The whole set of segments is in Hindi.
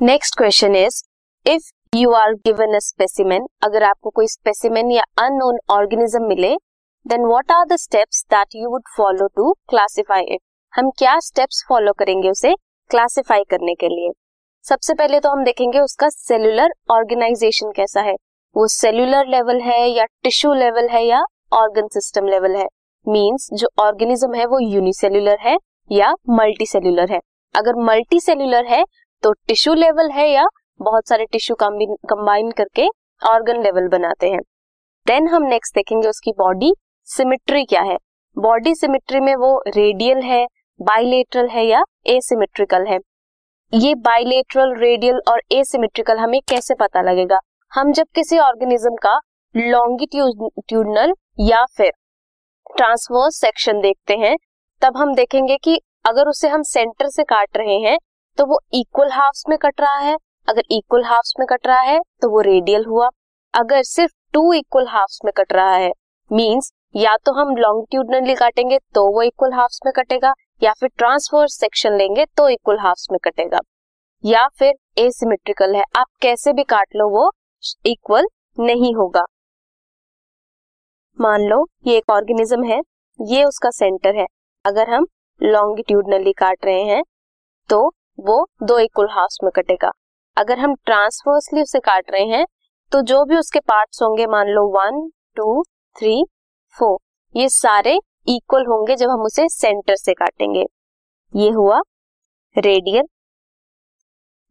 Next question is if you are given a specimen अगर आपको कोई स्पेसिमेन या अननोन ऑर्गेनिज्म मिले then what are the steps that you would follow to classify it हम क्या स्टेप्स फॉलो करेंगे उसे क्लासिफाई करने के लिए? सबसे पहले तो हम देखेंगे उसका सेलुलर ऑर्गेनाइजेशन कैसा है। वो सेलुलर लेवल है या टिश्यू लेवल है या ऑर्गन सिस्टम लेवल है। मींस जो ऑर्गेनिज्म है वो यूनिसेल्युलर है या मल्टी सेल्यूलर है। अगर मल्टी सेल्यूलर है तो टिश्यू लेवल है या बहुत सारे टिश्यू कंबाइन करके ऑर्गन लेवल बनाते हैं। देन हम नेक्स्ट देखेंगे उसकी बॉडी सिमिट्री क्या है। बॉडी सिमिट्री में वो रेडियल है बाइलेटरल है या एसिमेट्रिकल है। ये बाइलेटरल रेडियल और एसिमेट्रिकल हमें कैसे पता लगेगा? हम जब किसी ऑर्गेनिज्म का लॉन्गिट्यूडनल या फिर ट्रांसवर्स सेक्शन देखते हैं, तब हम देखेंगे कि अगर उसे हम सेंटर से काट रहे हैं तो वो इक्वल हाफ्स में कट रहा है। अगर इक्वल हाफ्स में कट रहा है तो वो रेडियल हुआ। अगर सिर्फ़ टू इक्वल हाफ्स में कट रहा है मींस या तो हम लॉन्गिट्यूडनली काटेंगे तो वो इक्वल हाफ्स में कटेगा, या फिर ट्रांसवर्स सेक्शन लेंगे तो इक्वल हाफ्स में कटेगा। या फिर एसिमेट्रिकल है। आप कैसे भी काट लो, वो इक्वल नहीं होगा। मान लो, ये एक ऑर्गेनिज्म है, ये उसका सेंटर है। अगर हम लॉन्गिट्यूडनली काट रहे हैं तो वो दो इक्वल हाफ्स में कटेगा। अगर हम ट्रांसवर्सली उसे काट रहे हैं तो जो भी उसके पार्ट्स होंगे, मान लो वन टू थ्री फोर ये सारे इक्वल होंगे जब हम उसे सेंटर से काटेंगे। ये हुआ रेडियल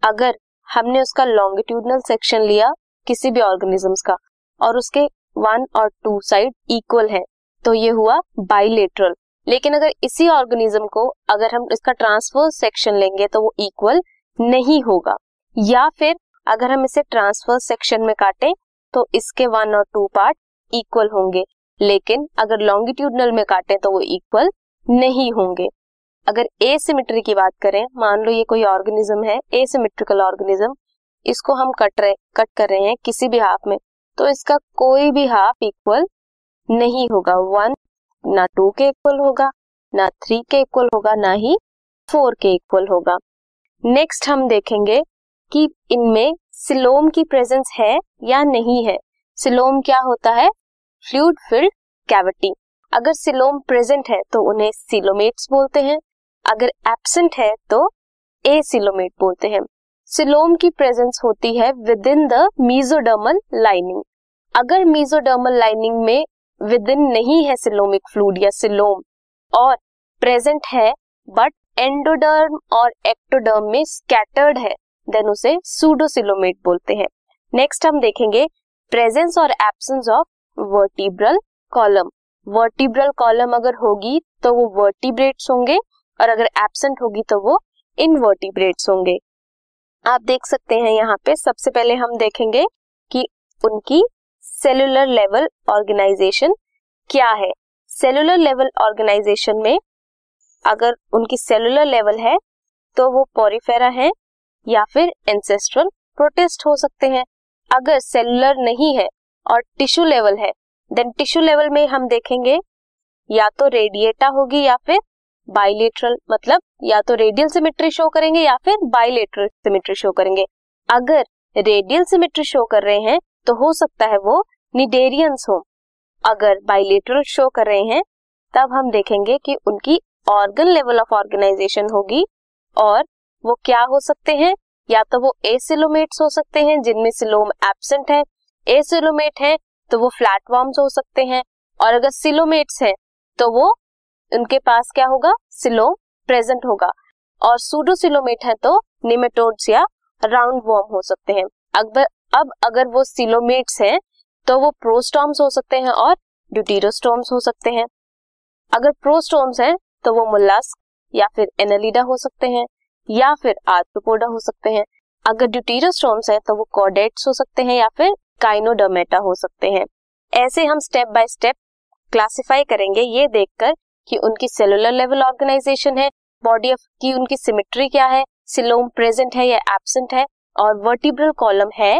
अगर हमने उसका लॉन्गिट्यूडनल सेक्शन लिया किसी भी ऑर्गेनिजम्स का, और उसके वन और टू साइड इक्वल है तो ये हुआ बाइलेटरल लेकिन अगर इसी ऑर्गेनिज्म को अगर हम इसका ट्रांसफ़र सेक्शन लेंगे तो वो इक्वल नहीं होगा। या फिर अगर हम इसे ट्रांसफ़र सेक्शन में काटें तो इसके वन और टू पार्ट इक्वल होंगे। लेकिन अगर लॉन्गिट्यूडनल में काटें तो वो इक्वल नहीं होंगे। अगर एसिमेट्री की बात करें, मान लो ये कोई ऑर्गेनिज्म है एसिमेट्रिकल ऑर्गेनिज्म इसको हम कट रहे कट कर रहे हैं किसी भी हाफ़ में तो इसका कोई भी हाफ़ इक्वल नहीं होगा। वन ना टू के इक्वल होगा, ना थ्री के इक्वल होगा, ना ही फोर के इक्वल होगा। नेक्स्ट हम देखेंगे कि इनमें सिलोम की प्रेजेंस है या नहीं है। सिलोम क्या होता है? फ्लूड फिल्ड कैविटी अगर सिलोम प्रेजेंट है तो उन्हें सिलोमेट्स बोलते हैं। अगर एब्सेंट है तो ए सिलोमेट बोलते हैं। सिलोम की प्रेजेंस होती है within the mesodermal lining अगर मीजोडर्मल लाइनिंग में विद इन नहीं है सिलोमिक फ्लूड या सिलोम और प्रेजेंट है बट एंडोडर्म और एक्टोडर्म में स्कैटर्ड है देन उसे सूडोसिलोमेट बोलते हैं। नेक्स्ट हम देखेंगे प्रेजेंस और absence of vertebral column vertebral column अगर होगी तो वो वर्टिब्रेट्स होंगे, और अगर एब्सेंट होगी तो वो इनवर्टिब्रेट्स होंगे। आप देख सकते हैं यहाँ पे, सबसे पहले हम देखेंगे कि उनकी सेलुलर लेवल ऑर्गेनाइजेशन क्या है? सेलुलर लेवल ऑर्गेनाइजेशन में अगर उनकी सेलुलर लेवल है तो वो पोरिफेरा है या फिर एंसेस्ट्रल प्रोटेस्ट हो सकते हैं। अगर सेलुलर नहीं है और टिश्यू लेवल है देन टिश्यू लेवल में हम देखेंगे, या तो रेडिएटा होगी या फिर बाइलेटरल मतलब या तो रेडियल सिमेट्री शो करेंगे या फिर बाइलेटरल सिमेट्री शो करेंगे। अगर रेडियल सिमेट्री शो कर रहे हैं तो हो सकता है वो निडेरियंस हो। अगर बाइलेटरल शो कर रहे हैं, तब हम देखेंगे कि उनकी ऑर्गन लेवल ऑफ़ ऑर्गेनाइजेशन होगी और वो क्या हो सकते हैं? या तो वो एसिलोमेट्स हो सकते हैं, जिनमें सिलोम एबसेंट है। एसिलोमेट है तो वो फ्लैटवॉर्म्स हो सकते हैं। और अगर सिलोमेट्स हैं तो वो उनके पास क्या होगा? सिलोम प्रेजेंट होगा। और सूडोसिलोमेट है तो निमेटोड्स या राउंड वॉर्म हो सकते हैं। अब अब अगर वो सिलोमेट्स हैं तो वो प्रोस्टॉम्स हो सकते हैं और ड्यूटीरोस्टोम्स हो सकते हैं। अगर प्रोस्टोम्स हैं तो वो मुल्लास्क या फिर एनालिडा हो सकते हैं, या फिर आर्थ्रोपोडा हो सकते हैं। अगर ड्यूटीरोस्टोम्स हैं तो वो कॉडेट्स हो सकते हैं या फिर काइनोडर्मेटा हो सकते हैं। ऐसे हम स्टेप बाय स्टेप क्लासिफाई करेंगे ये देखकर कि उनकी सेलुलर लेवल ऑर्गेनाइजेशन है बॉडी ऑफ़ की उनकी सिमेट्री क्या है सिलोम प्रेजेंट है या एब्सेंट है, और वर्टिब्रल कॉलम है